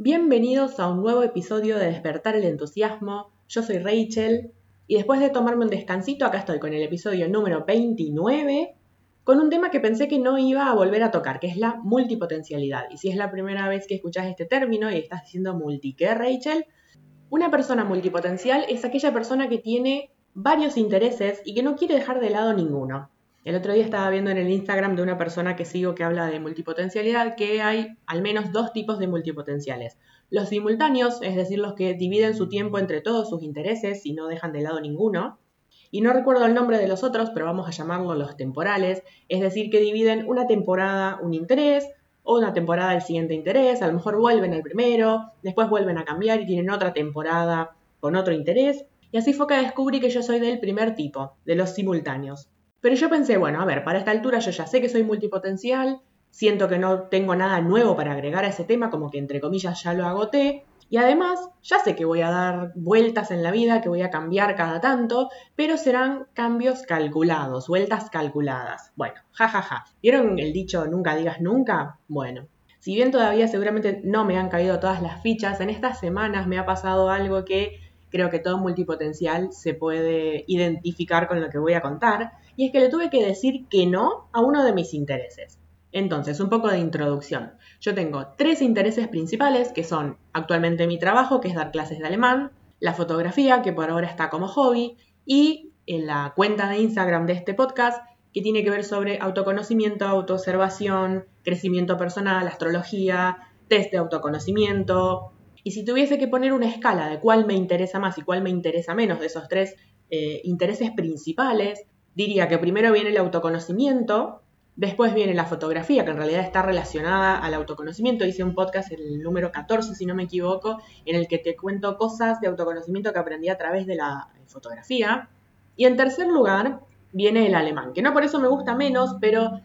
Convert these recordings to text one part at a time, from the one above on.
Bienvenidos a un nuevo episodio de Despertar el Entusiasmo. Yo soy Rachel y después de tomarme un descansito, acá estoy con el episodio número 29, con un tema que pensé que no iba a volver a tocar, que es la multipotencialidad. Y si es la primera vez que escuchas este término y estás diciendo multi, ¿qué Rachel? Una persona multipotencial es aquella persona que tiene varios intereses y que no quiere dejar de lado ninguno. El otro día estaba viendo en el Instagram de una persona que sigo que habla de multipotencialidad que hay al menos dos tipos de multipotenciales. Los simultáneos, es decir, los que dividen su tiempo entre todos sus intereses y no dejan de lado ninguno. Y no recuerdo el nombre de los otros, pero vamos a llamarlos los temporales, es decir, que dividen una temporada un interés o una temporada el siguiente interés, a lo mejor vuelven al primero, después vuelven a cambiar y tienen otra temporada con otro interés. Y así fue que descubrí que yo soy del primer tipo, de los simultáneos. Pero yo pensé, bueno, a ver, para esta altura yo ya sé que soy multipotencial, siento que no tengo nada nuevo para agregar a ese tema, como que entre comillas ya lo agoté, y además ya sé que voy a dar vueltas en la vida, que voy a cambiar cada tanto, pero serán cambios calculados, vueltas calculadas. Bueno, jajaja. Ja, ja. ¿Vieron el dicho nunca digas nunca? Bueno. Si bien todavía seguramente no me han caído todas las fichas, en estas semanas me ha pasado algo que creo que todo multipotencial se puede identificar con lo que voy a contar, y es que le tuve que decir que no a uno de mis intereses. Entonces, un poco de introducción. Yo tengo tres intereses principales, que son actualmente mi trabajo, que es dar clases de alemán, la fotografía, que por ahora está como hobby, y en la cuenta de Instagram de este podcast, que tiene que ver sobre autoconocimiento, autoobservación, crecimiento personal, astrología, test de autoconocimiento. Y si tuviese que poner una escala de cuál me interesa más y cuál me interesa menos de esos tres eh, intereses principales, diría que primero viene el autoconocimiento, después viene la fotografía, que en realidad está relacionada al autoconocimiento. Hice un podcast, el número 14, si no me equivoco, en el que te cuento cosas de autoconocimiento que aprendí a través de la fotografía. Y en tercer lugar viene el alemán, que no por eso me gusta menos, pero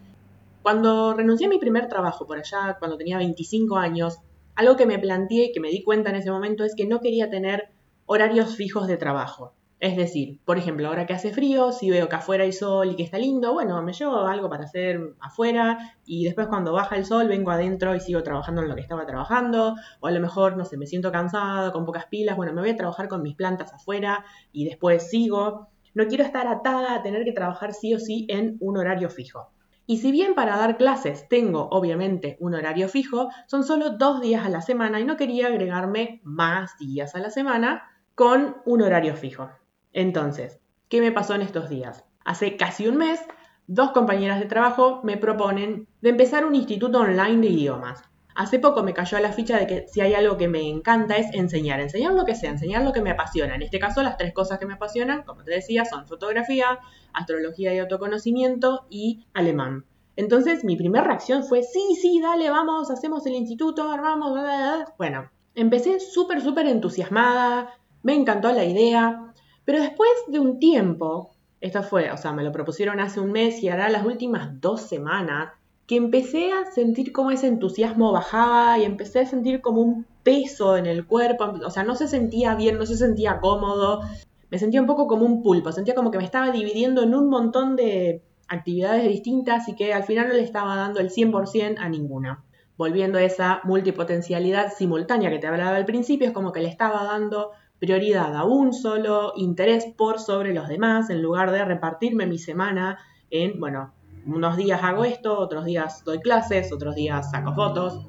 cuando renuncié a mi primer trabajo por allá, cuando tenía 25 años, algo que me planteé y que me di cuenta en ese momento es que no quería tener horarios fijos de trabajo. Es decir, por ejemplo, ahora que hace frío, si veo que afuera hay sol y que está lindo, bueno, me llevo algo para hacer afuera y después cuando baja el sol vengo adentro y sigo trabajando en lo que estaba trabajando, o a lo mejor, no sé, me siento cansado, con pocas pilas, bueno, me voy a trabajar con mis plantas afuera y después sigo. No quiero estar atada a tener que trabajar sí o sí en un horario fijo. Y si bien para dar clases tengo obviamente un horario fijo, son solo dos días a la semana y no quería agregarme más días a la semana con un horario fijo. Entonces, ¿qué me pasó en estos días? Hace casi un mes, dos compañeras de trabajo me proponen de empezar un instituto online de idiomas. Hace poco me cayó a la ficha de que si hay algo que me encanta es enseñar, enseñar lo que sea, enseñar lo que me apasiona. En este caso, las tres cosas que me apasionan, como te decía, son fotografía, astrología y autoconocimiento y alemán. Entonces, mi primera reacción fue, sí, sí, dale, vamos, hacemos el instituto, armamos, Bueno, empecé súper, súper entusiasmada, me encantó la idea, pero después de un tiempo, esto fue, o sea, me lo propusieron hace un mes y hará las últimas dos semanas, que empecé a sentir como ese entusiasmo bajaba y empecé a sentir como un peso en el cuerpo, o sea, no se sentía bien, no se sentía cómodo, me sentía un poco como un pulpo, sentía como que me estaba dividiendo en un montón de actividades distintas y que al final no le estaba dando el 100% a ninguna. Volviendo a esa multipotencialidad simultánea que te hablaba al principio, es como que le estaba dando prioridad a un solo interés por sobre los demás, en lugar de repartirme mi semana en, bueno, unos días hago esto, otros días doy clases, otros días saco fotos.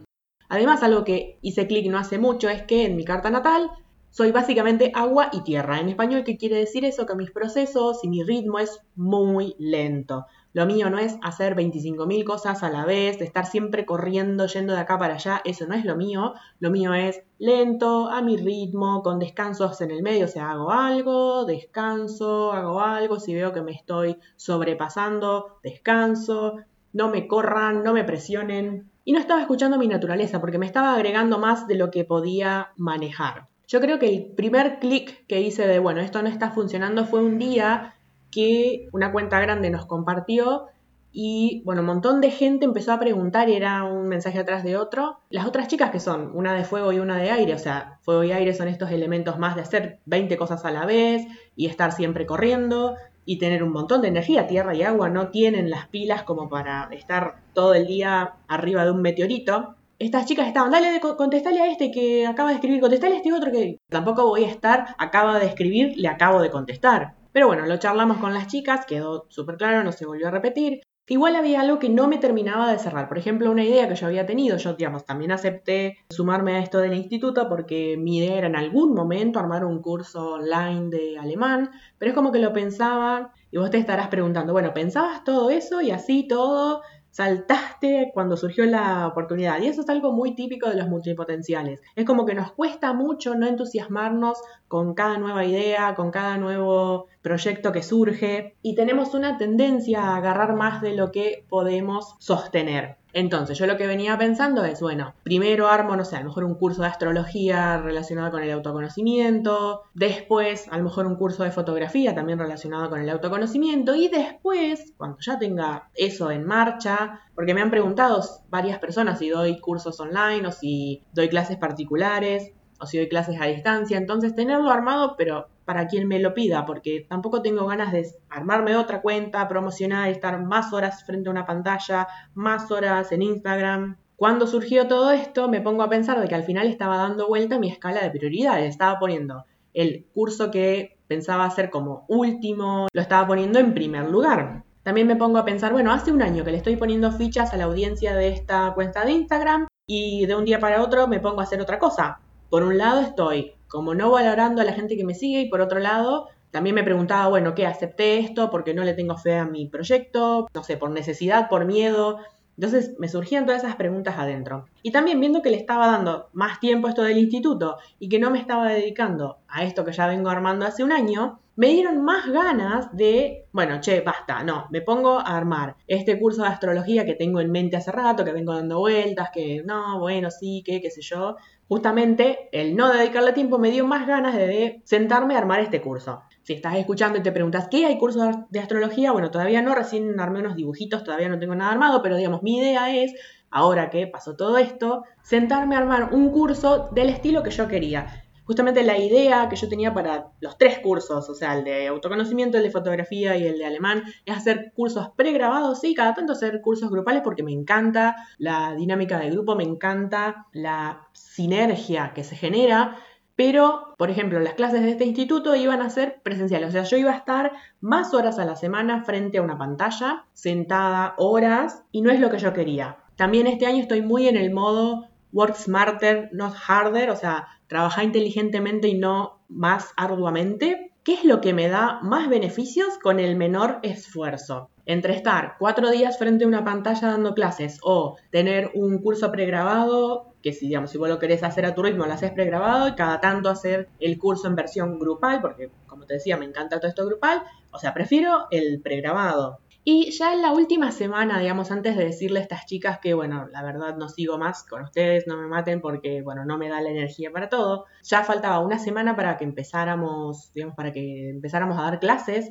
Además, algo que hice clic no hace mucho es que en mi carta natal soy básicamente agua y tierra. En español, ¿qué quiere decir eso? Que mis procesos y mi ritmo es muy lento. Lo mío no es hacer 25.000 cosas a la vez, estar siempre corriendo, yendo de acá para allá, eso no es lo mío. Lo mío es lento, a mi ritmo, con descansos en el medio, o sea, hago algo, descanso, hago algo, si veo que me estoy sobrepasando, descanso, no me corran, no me presionen. Y no estaba escuchando mi naturaleza porque me estaba agregando más de lo que podía manejar. Yo creo que el primer clic que hice de, bueno, esto no está funcionando fue un día que una cuenta grande nos compartió y bueno, un montón de gente empezó a preguntar y era un mensaje atrás de otro. Las otras chicas que son una de fuego y una de aire, o sea, fuego y aire son estos elementos más de hacer 20 cosas a la vez y estar siempre corriendo y tener un montón de energía. Tierra y agua no tienen las pilas como para estar todo el día arriba de un meteorito estas chicas estaban, dale, contestale a este que acaba de escribir, contestale a este otro que tampoco voy a estar, acaba de escribir, le acabo de contestar. Pero bueno, lo charlamos con las chicas, quedó súper claro, no se volvió a repetir. Igual había algo que no me terminaba de cerrar. Por ejemplo, una idea que yo había tenido, yo digamos, también acepté sumarme a esto del instituto porque mi idea era en algún momento armar un curso online de alemán, pero es como que lo pensaba y vos te estarás preguntando, bueno, ¿pensabas todo eso y así todo? Saltaste cuando surgió la oportunidad. Y eso es algo muy típico de los multipotenciales. Es como que nos cuesta mucho no entusiasmarnos con cada nueva idea, con cada nuevo proyecto que surge y tenemos una tendencia a agarrar más de lo que podemos sostener. Entonces, yo lo que venía pensando es, bueno, primero armo, no sé, a lo mejor un curso de astrología relacionado con el autoconocimiento, después a lo mejor un curso de fotografía también relacionado con el autoconocimiento y después, cuando ya tenga eso en marcha, porque me han preguntado varias personas si doy cursos online o si doy clases particulares o si doy clases a distancia, entonces tenerlo armado, pero para quien me lo pida, porque tampoco tengo ganas de armarme otra cuenta, promocionar, estar más horas frente a una pantalla, más horas en Instagram. Cuando surgió todo esto, me pongo a pensar de que al final estaba dando vuelta mi escala de prioridades, estaba poniendo el curso que pensaba hacer como último, lo estaba poniendo en primer lugar. También me pongo a pensar, bueno, hace un año que le estoy poniendo fichas a la audiencia de esta cuenta de Instagram y de un día para otro me pongo a hacer otra cosa. Por un lado estoy como no valorando a la gente que me sigue y por otro lado también me preguntaba, bueno, ¿qué? ¿Acepté esto porque no le tengo fe a mi proyecto? No sé, por necesidad, por miedo. Entonces me surgían todas esas preguntas adentro. Y también viendo que le estaba dando más tiempo a esto del instituto y que no me estaba dedicando a esto que ya vengo armando hace un año, me dieron más ganas de, bueno, che, basta, no, me pongo a armar este curso de astrología que tengo en mente hace rato, que vengo dando vueltas, que no, bueno, sí, que, qué sé yo, justamente el no dedicarle tiempo me dio más ganas de, sentarme a armar este curso. Si estás escuchando y te preguntas, ¿qué hay cursos de astrología? Bueno, todavía no, recién armé unos dibujitos, todavía no tengo nada armado, pero digamos, mi idea es, ahora que pasó todo esto, sentarme a armar un curso del estilo que yo quería justamente la idea que yo tenía para los tres cursos, o sea, el de autoconocimiento, el de fotografía y el de alemán, es hacer cursos pregrabados, sí, cada tanto hacer cursos grupales porque me encanta la dinámica de grupo, me encanta la sinergia que se genera. Pero, por ejemplo, las clases de este instituto iban a ser presenciales, o sea, yo iba a estar más horas a la semana frente a una pantalla, sentada horas, y no es lo que yo quería. También este año estoy muy en el modo work smarter, not harder, o sea, trabajar inteligentemente y no más arduamente. ¿Qué es lo que me da más beneficios con el menor esfuerzo? Entre estar cuatro días frente a una pantalla dando clases o tener un curso pregrabado, que si, digamos, si vos lo querés hacer a tu ritmo, lo haces pregrabado y cada tanto hacer el curso en versión grupal, porque como te decía, me encanta todo esto grupal, o sea, prefiero el pregrabado. Y ya en la última semana, digamos, antes de decirle a estas chicas que, bueno, la verdad no sigo más con ustedes, no me maten porque, bueno, no me da la energía para todo, ya faltaba una semana para que empezáramos, digamos, para que empezáramos a dar clases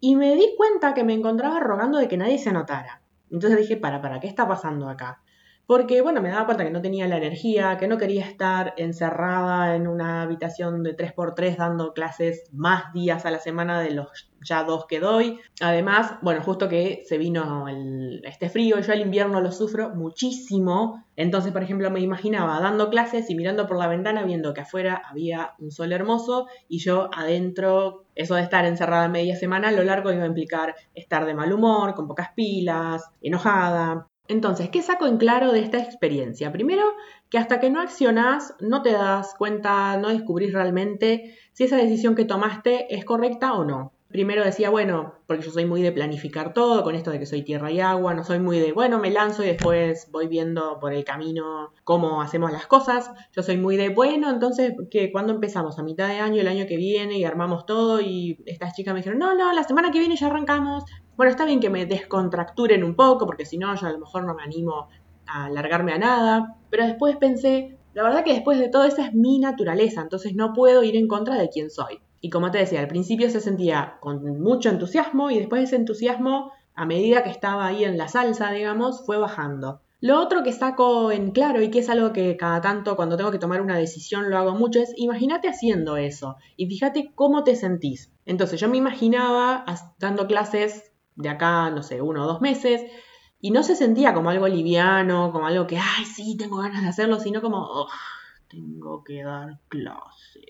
y me di cuenta que me encontraba rogando de que nadie se anotara. Entonces dije, para, para, ¿qué está pasando acá? Porque bueno, me daba cuenta que no tenía la energía, que no quería estar encerrada en una habitación de 3x3 dando clases más días a la semana de los ya dos que doy. Además, bueno, justo que se vino este frío, yo el invierno lo sufro muchísimo, entonces, por ejemplo, me imaginaba dando clases y mirando por la ventana viendo que afuera había un sol hermoso y yo adentro, eso de estar encerrada media semana a lo largo iba a implicar estar de mal humor, con pocas pilas, enojada, entonces, ¿qué saco en claro de esta experiencia? Primero, que hasta que no accionás, no te das cuenta, no descubrís realmente si esa decisión que tomaste es correcta o no primero decía, bueno, porque yo soy muy de planificar todo, con esto de que soy tierra y agua, no soy muy de, bueno, me lanzo y después voy viendo por el camino cómo hacemos las cosas. Yo soy muy de, bueno, entonces, que cuando empezamos? A mitad de año, el año que viene, y armamos todo, y estas chicas me dijeron, no, no, la semana que viene ya arrancamos. Bueno, está bien que me descontracturen un poco, porque si no, yo a lo mejor no me animo a largarme a nada. Pero después pensé, la verdad que después de todo, esa es mi naturaleza, entonces no puedo ir en contra de quién soy. Y como te decía, al principio se sentía con mucho entusiasmo y después ese entusiasmo, a medida que estaba ahí en la salsa, digamos, fue bajando. Lo otro que saco en claro y que es algo que cada tanto cuando tengo que tomar una decisión lo hago mucho es imagínate haciendo eso y fíjate cómo te sentís. Entonces yo me imaginaba dando clases de acá, no sé, uno o dos meses Y no se sentía como algo liviano, como algo que, ay, sí, tengo ganas de hacerlo, sino como, oh, tengo que dar clases.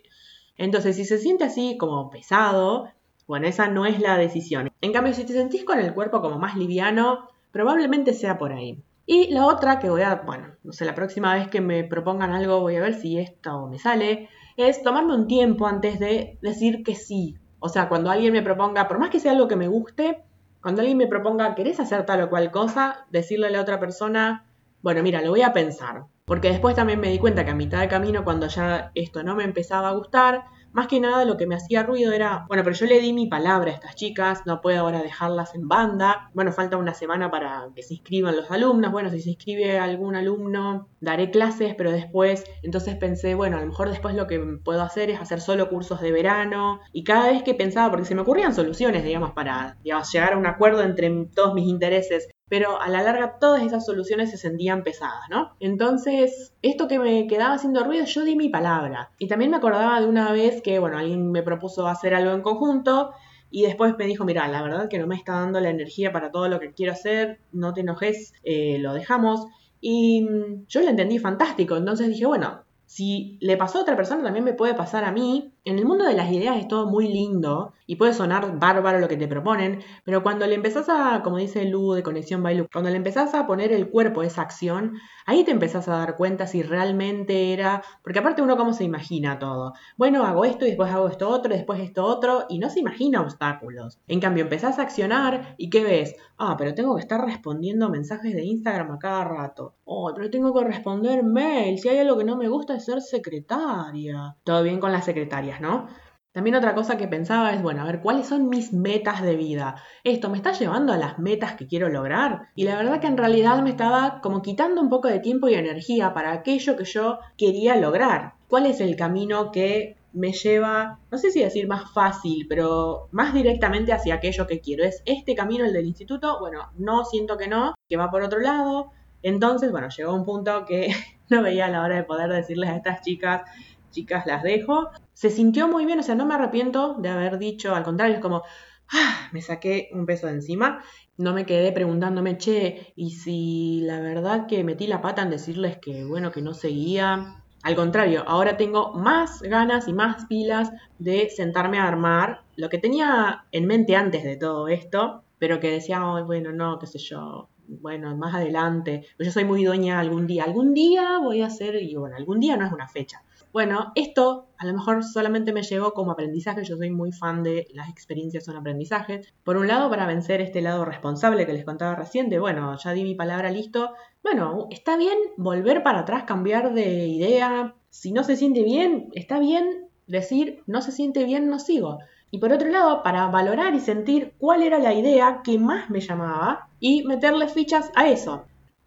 Entonces, si se siente así como pesado, bueno, esa no es la decisión. En cambio, si te sentís con el cuerpo como más liviano, probablemente sea por ahí. Y la otra que voy a, bueno, no sé, la próxima vez que me propongan algo voy a ver si esto me sale, es tomarme un tiempo antes de decir que sí. O sea, cuando alguien me proponga, por más que sea algo que me guste, cuando alguien me proponga, ¿querés hacer tal o cual cosa? Decirle a la otra persona, bueno, mira, lo voy a pensar. Porque después también me di cuenta que a mitad de camino, cuando ya esto no me empezaba a gustar, más que nada lo que me hacía ruido era, bueno, pero yo le di mi palabra a estas chicas, no puedo ahora dejarlas en banda. Bueno, falta una semana para que se inscriban los alumnos. Bueno, si se inscribe algún alumno, daré clases, pero después, entonces pensé, bueno, a lo mejor después lo que puedo hacer es hacer solo cursos de verano. Y cada vez que pensaba, porque se me ocurrían soluciones, digamos, para llegar a un acuerdo entre todos mis intereses, pero a la larga todas esas soluciones se sentían pesadas, ¿no? Entonces, esto que me quedaba haciendo ruido, yo di mi palabra. Y también me acordaba de una vez que, bueno, alguien me propuso hacer algo en conjunto y después me dijo, mira, la verdad que no me está dando la energía para todo lo que quiero hacer, no te enojes, eh, lo dejamos. Y mm, yo lo entendí fantástico, entonces dije, bueno, si le pasó a otra persona, también me puede pasar a mí. En el mundo de las ideas es todo muy lindo y puede sonar bárbaro lo que te proponen, pero cuando le empezás a, como dice Lu de Conexión Bailu, cuando le empezás a poner el cuerpo a esa acción, ahí te empezás a dar cuenta si realmente era, porque aparte uno cómo se imagina todo. Bueno, hago esto y después hago esto otro, después esto otro, y no se imagina obstáculos. En cambio, empezás a accionar y ¿qué ves? Ah, pero tengo que estar respondiendo mensajes de Instagram a cada rato. Oh, pero tengo que responder mail. Si hay algo que no me gusta ser secretaria. Todo bien con las También otra cosa que pensaba es, bueno, a ver, ¿cuáles son mis metas de vida? ¿Esto me está llevando a las metas que quiero lograr? Y la verdad que en realidad me estaba como quitando un poco de tiempo y energía para aquello que yo quería lograr. ¿Cuál es el camino que me lleva, no sé si decir más fácil, pero más directamente hacia aquello que quiero? ¿Es este camino el del instituto? Bueno, no siento que no, que va por otro lado. Entonces, bueno, llegó un punto que no veía la hora de poder decirles a estas chicas, chicas, las dejo. Se sintió muy bien, o sea, no me arrepiento de haber dicho, al contrario, es como, ah, me saqué un peso de encima. No me quedé preguntándome, che, y si la verdad que metí la pata en decirles que, bueno, que no seguía. Al contrario, ahora tengo más ganas y más pilas de sentarme a armar lo que tenía en mente antes de todo esto, pero que decía, bueno, no, qué sé yo, bueno, más adelante, yo soy muy dueña algún día, algún día voy a hacer, y bueno, algún día no es una fecha. Bueno, esto a lo mejor solamente me llegó como aprendizaje, yo soy muy fan de las experiencias son aprendizaje. Por un lado, para vencer este lado responsable que les contaba recién, de bueno, ya di mi palabra listo, bueno, está bien volver para atrás, cambiar de idea, si no se siente bien, está bien decir, no se siente bien, no sigo. Y por otro lado, para valorar y sentir cuál era la idea que más me llamaba y meterle fichas a eso.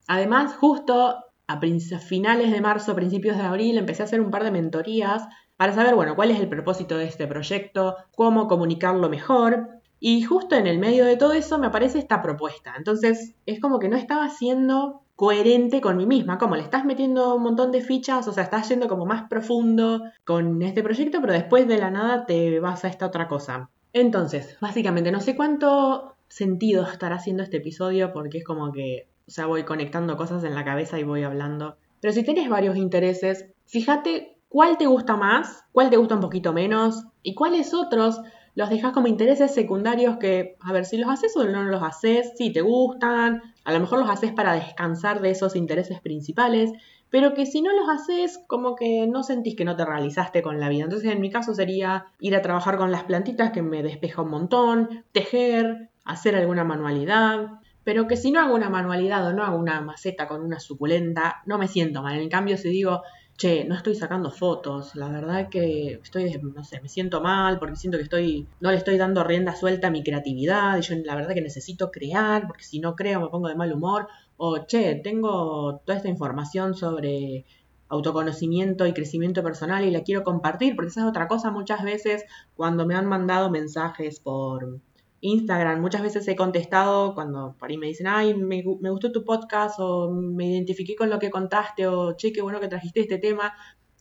Además, justo a finales de marzo, principios de abril, empecé a hacer un par de mentorías para saber, bueno, cuál es el propósito de este proyecto, cómo comunicarlo mejor. Y justo en el medio de todo eso me aparece esta propuesta. Entonces, es como que no estaba siendo coherente con mí misma, como le estás metiendo un montón de fichas, o sea, estás yendo como más profundo con este proyecto, pero después de la nada te vas a esta otra cosa. Entonces, básicamente, no sé cuánto sentido estará haciendo este episodio porque es como que, o sea, voy conectando cosas en la cabeza y voy hablando. Pero si tienes varios intereses, fíjate cuál te gusta más, cuál te gusta un poquito menos y cuáles otros los dejas como intereses secundarios que, a ver, si los haces o no los haces, si te gustan, a lo mejor los haces para descansar de esos intereses principales, pero que si no los haces, como que no sentís que no te realizaste con la vida. Entonces, en mi caso sería ir a trabajar con las plantitas, que me despeja un montón, tejer, hacer alguna manualidad, pero que si no hago una manualidad o no hago una maceta con una suculenta, no me siento mal. En cambio, si digo, che, no estoy sacando fotos, la verdad que estoy, no sé, me siento mal porque siento que estoy, no le estoy dando rienda suelta a mi creatividad y yo la verdad que necesito crear porque si no creo me pongo de mal humor o che, tengo toda esta información sobre autoconocimiento y crecimiento personal y la quiero compartir porque esa es otra cosa muchas veces cuando me han mandado mensajes por Instagram. Muchas veces he contestado cuando por ahí me dicen, ay, me, gustó tu podcast o me identifiqué con lo que contaste o che, qué bueno que trajiste este tema.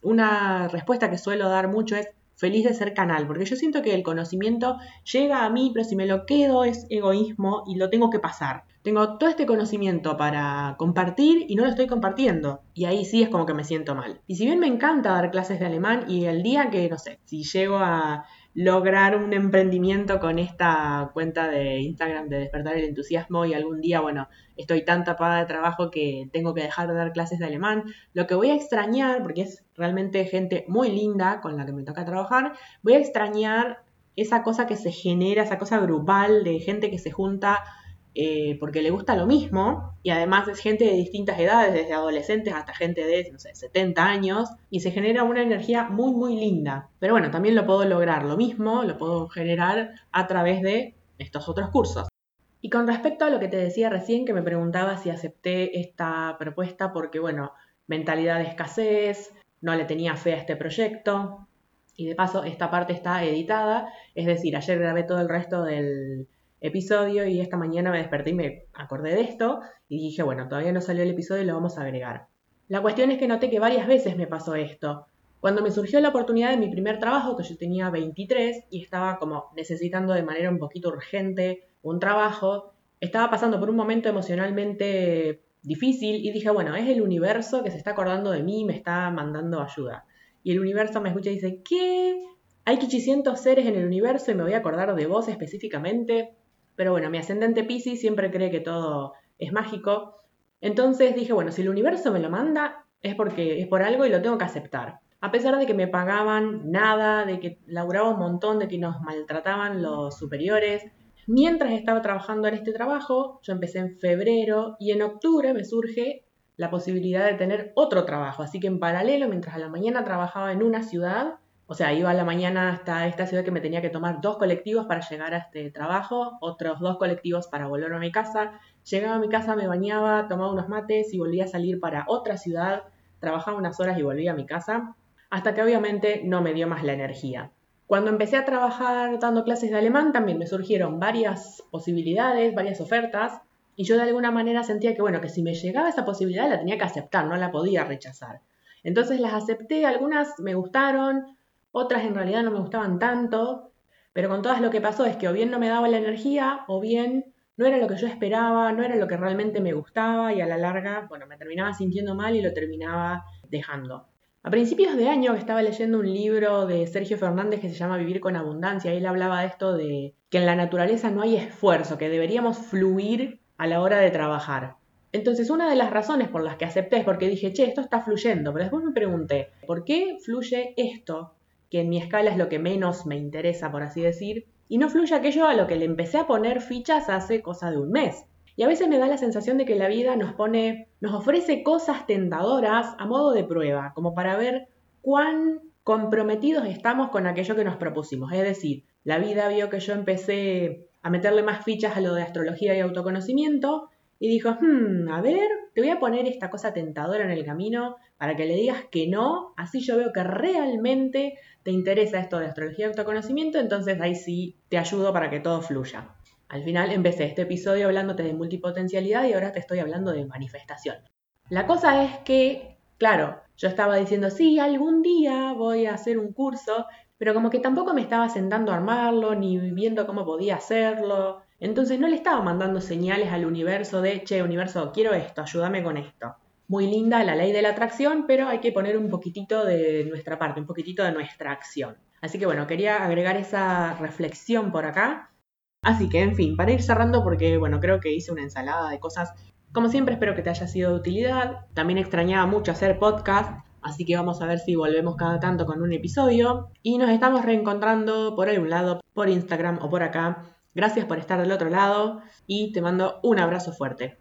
Una respuesta que suelo dar mucho es feliz de ser canal, porque yo siento que el conocimiento llega a mí, pero si me lo quedo es egoísmo y lo tengo que pasar. tengo todo este conocimiento para compartir y no lo estoy compartiendo. Y ahí sí es como que me siento mal. Y si bien me encanta dar clases de alemán y el día que, no sé, si llego a lograr un emprendimiento con esta cuenta de Instagram de despertar el entusiasmo y algún día, bueno, estoy tan tapada de trabajo que tengo que dejar de dar clases de alemán. Lo que voy a extrañar, porque es realmente gente muy linda con la que me toca trabajar, voy a extrañar esa cosa que se genera, esa cosa grupal de gente que se junta eh, porque le gusta lo mismo y además es gente de distintas edades, desde adolescentes hasta gente de, no sé, 70 años y se genera una energía muy, muy linda. Pero bueno, también lo puedo lograr lo mismo, lo puedo generar a través de estos otros cursos. Y con respecto a lo que te decía recién, que me preguntaba si acepté esta propuesta porque, bueno, mentalidad de escasez, no le tenía fe a este proyecto. Y de paso, esta parte está editada, es decir, ayer grabé todo el resto del, episodio y esta mañana me desperté y me acordé de esto y dije, bueno, todavía no salió el episodio y lo vamos a agregar. La cuestión es que noté que varias veces me pasó esto. Cuando me surgió la oportunidad de mi primer trabajo, que yo tenía 23 y estaba como necesitando de manera un poquito urgente un trabajo, estaba pasando por un momento emocionalmente difícil y dije, bueno, es el universo que se está acordando de mí y me está mandando ayuda. Y el universo me escucha y dice, ¿qué? Hay 800 seres en el universo y me voy a acordar de vos específicamente. Pero bueno, mi ascendente Pisces siempre cree que todo es mágico. Entonces dije, bueno, si el universo me lo manda, es porque es por algo y lo tengo que aceptar. A pesar de que me pagaban nada, de que laburaba un montón, de que nos maltrataban los superiores. Mientras estaba trabajando en este trabajo, yo empecé en febrero y en octubre me surge la posibilidad de tener otro trabajo. Así que en paralelo, mientras a la mañana trabajaba en una ciudad, o sea, iba a la mañana hasta esta ciudad que me tenía que tomar dos colectivos para llegar a este trabajo, otros dos colectivos para volver a mi casa. Llegaba a mi casa, me bañaba, tomaba unos mates y volvía a salir para otra ciudad, trabajaba unas horas y volvía a mi casa, hasta que obviamente no me dio más la energía. Cuando empecé a trabajar dando clases de alemán también me surgieron varias posibilidades, varias ofertas, y yo de alguna manera sentía que, bueno, que si me llegaba esa posibilidad la tenía que aceptar, no la podía rechazar. Entonces las acepté, algunas me gustaron, otras en realidad no me gustaban tanto, pero con todas lo que pasó es que o bien no me daba la energía o bien no era lo que yo esperaba, no era lo que realmente me gustaba y a la larga, bueno, me terminaba sintiendo mal y lo terminaba dejando. A principios de año estaba leyendo un libro de Sergio Fernández que se llama Vivir con Abundancia y él hablaba de esto de que en la naturaleza no hay esfuerzo, que deberíamos fluir a la hora de trabajar. Entonces, una de las razones por las que acepté es porque dije, che, esto está fluyendo, pero después me pregunté, ¿por qué fluye esto que en mi escala es lo que menos me interesa, por así decir, y no fluye aquello a lo que le empecé a poner fichas hace cosa de un mes. Y a veces me da la sensación de que la vida nos pone, nos ofrece cosas tentadoras a modo de prueba, como para ver cuán comprometidos estamos con aquello que nos propusimos. Es decir, la vida vio que yo empecé a meterle más fichas a lo de astrología y autoconocimiento y dijo, hmm, a ver, te voy a poner esta cosa tentadora en el camino para que le digas que no, así yo veo que realmente te interesa esto de astrología y autoconocimiento, entonces ahí sí te ayudo para que todo fluya. Al final empecé este episodio hablándote de multipotencialidad y ahora te estoy hablando de manifestación. La cosa es que, claro, yo estaba diciendo, sí, algún día voy a hacer un curso, pero como que tampoco me estaba sentando a armarlo, ni viendo cómo podía hacerlo. Entonces no le estaba mandando señales al universo de, che, universo, quiero esto, ayúdame con esto muy linda la ley de la atracción, pero hay que poner un poquitito de nuestra parte, un poquitito de nuestra acción. Así que bueno, quería agregar esa reflexión por acá. Así que, en fin, para ir cerrando, porque bueno, creo que hice una ensalada de cosas. Como siempre, espero que te haya sido de utilidad. También extrañaba mucho hacer podcast, así que vamos a ver si volvemos cada tanto con un episodio. Y nos estamos reencontrando por algún lado, por Instagram o por acá. Gracias por estar del otro lado y te mando un abrazo fuerte.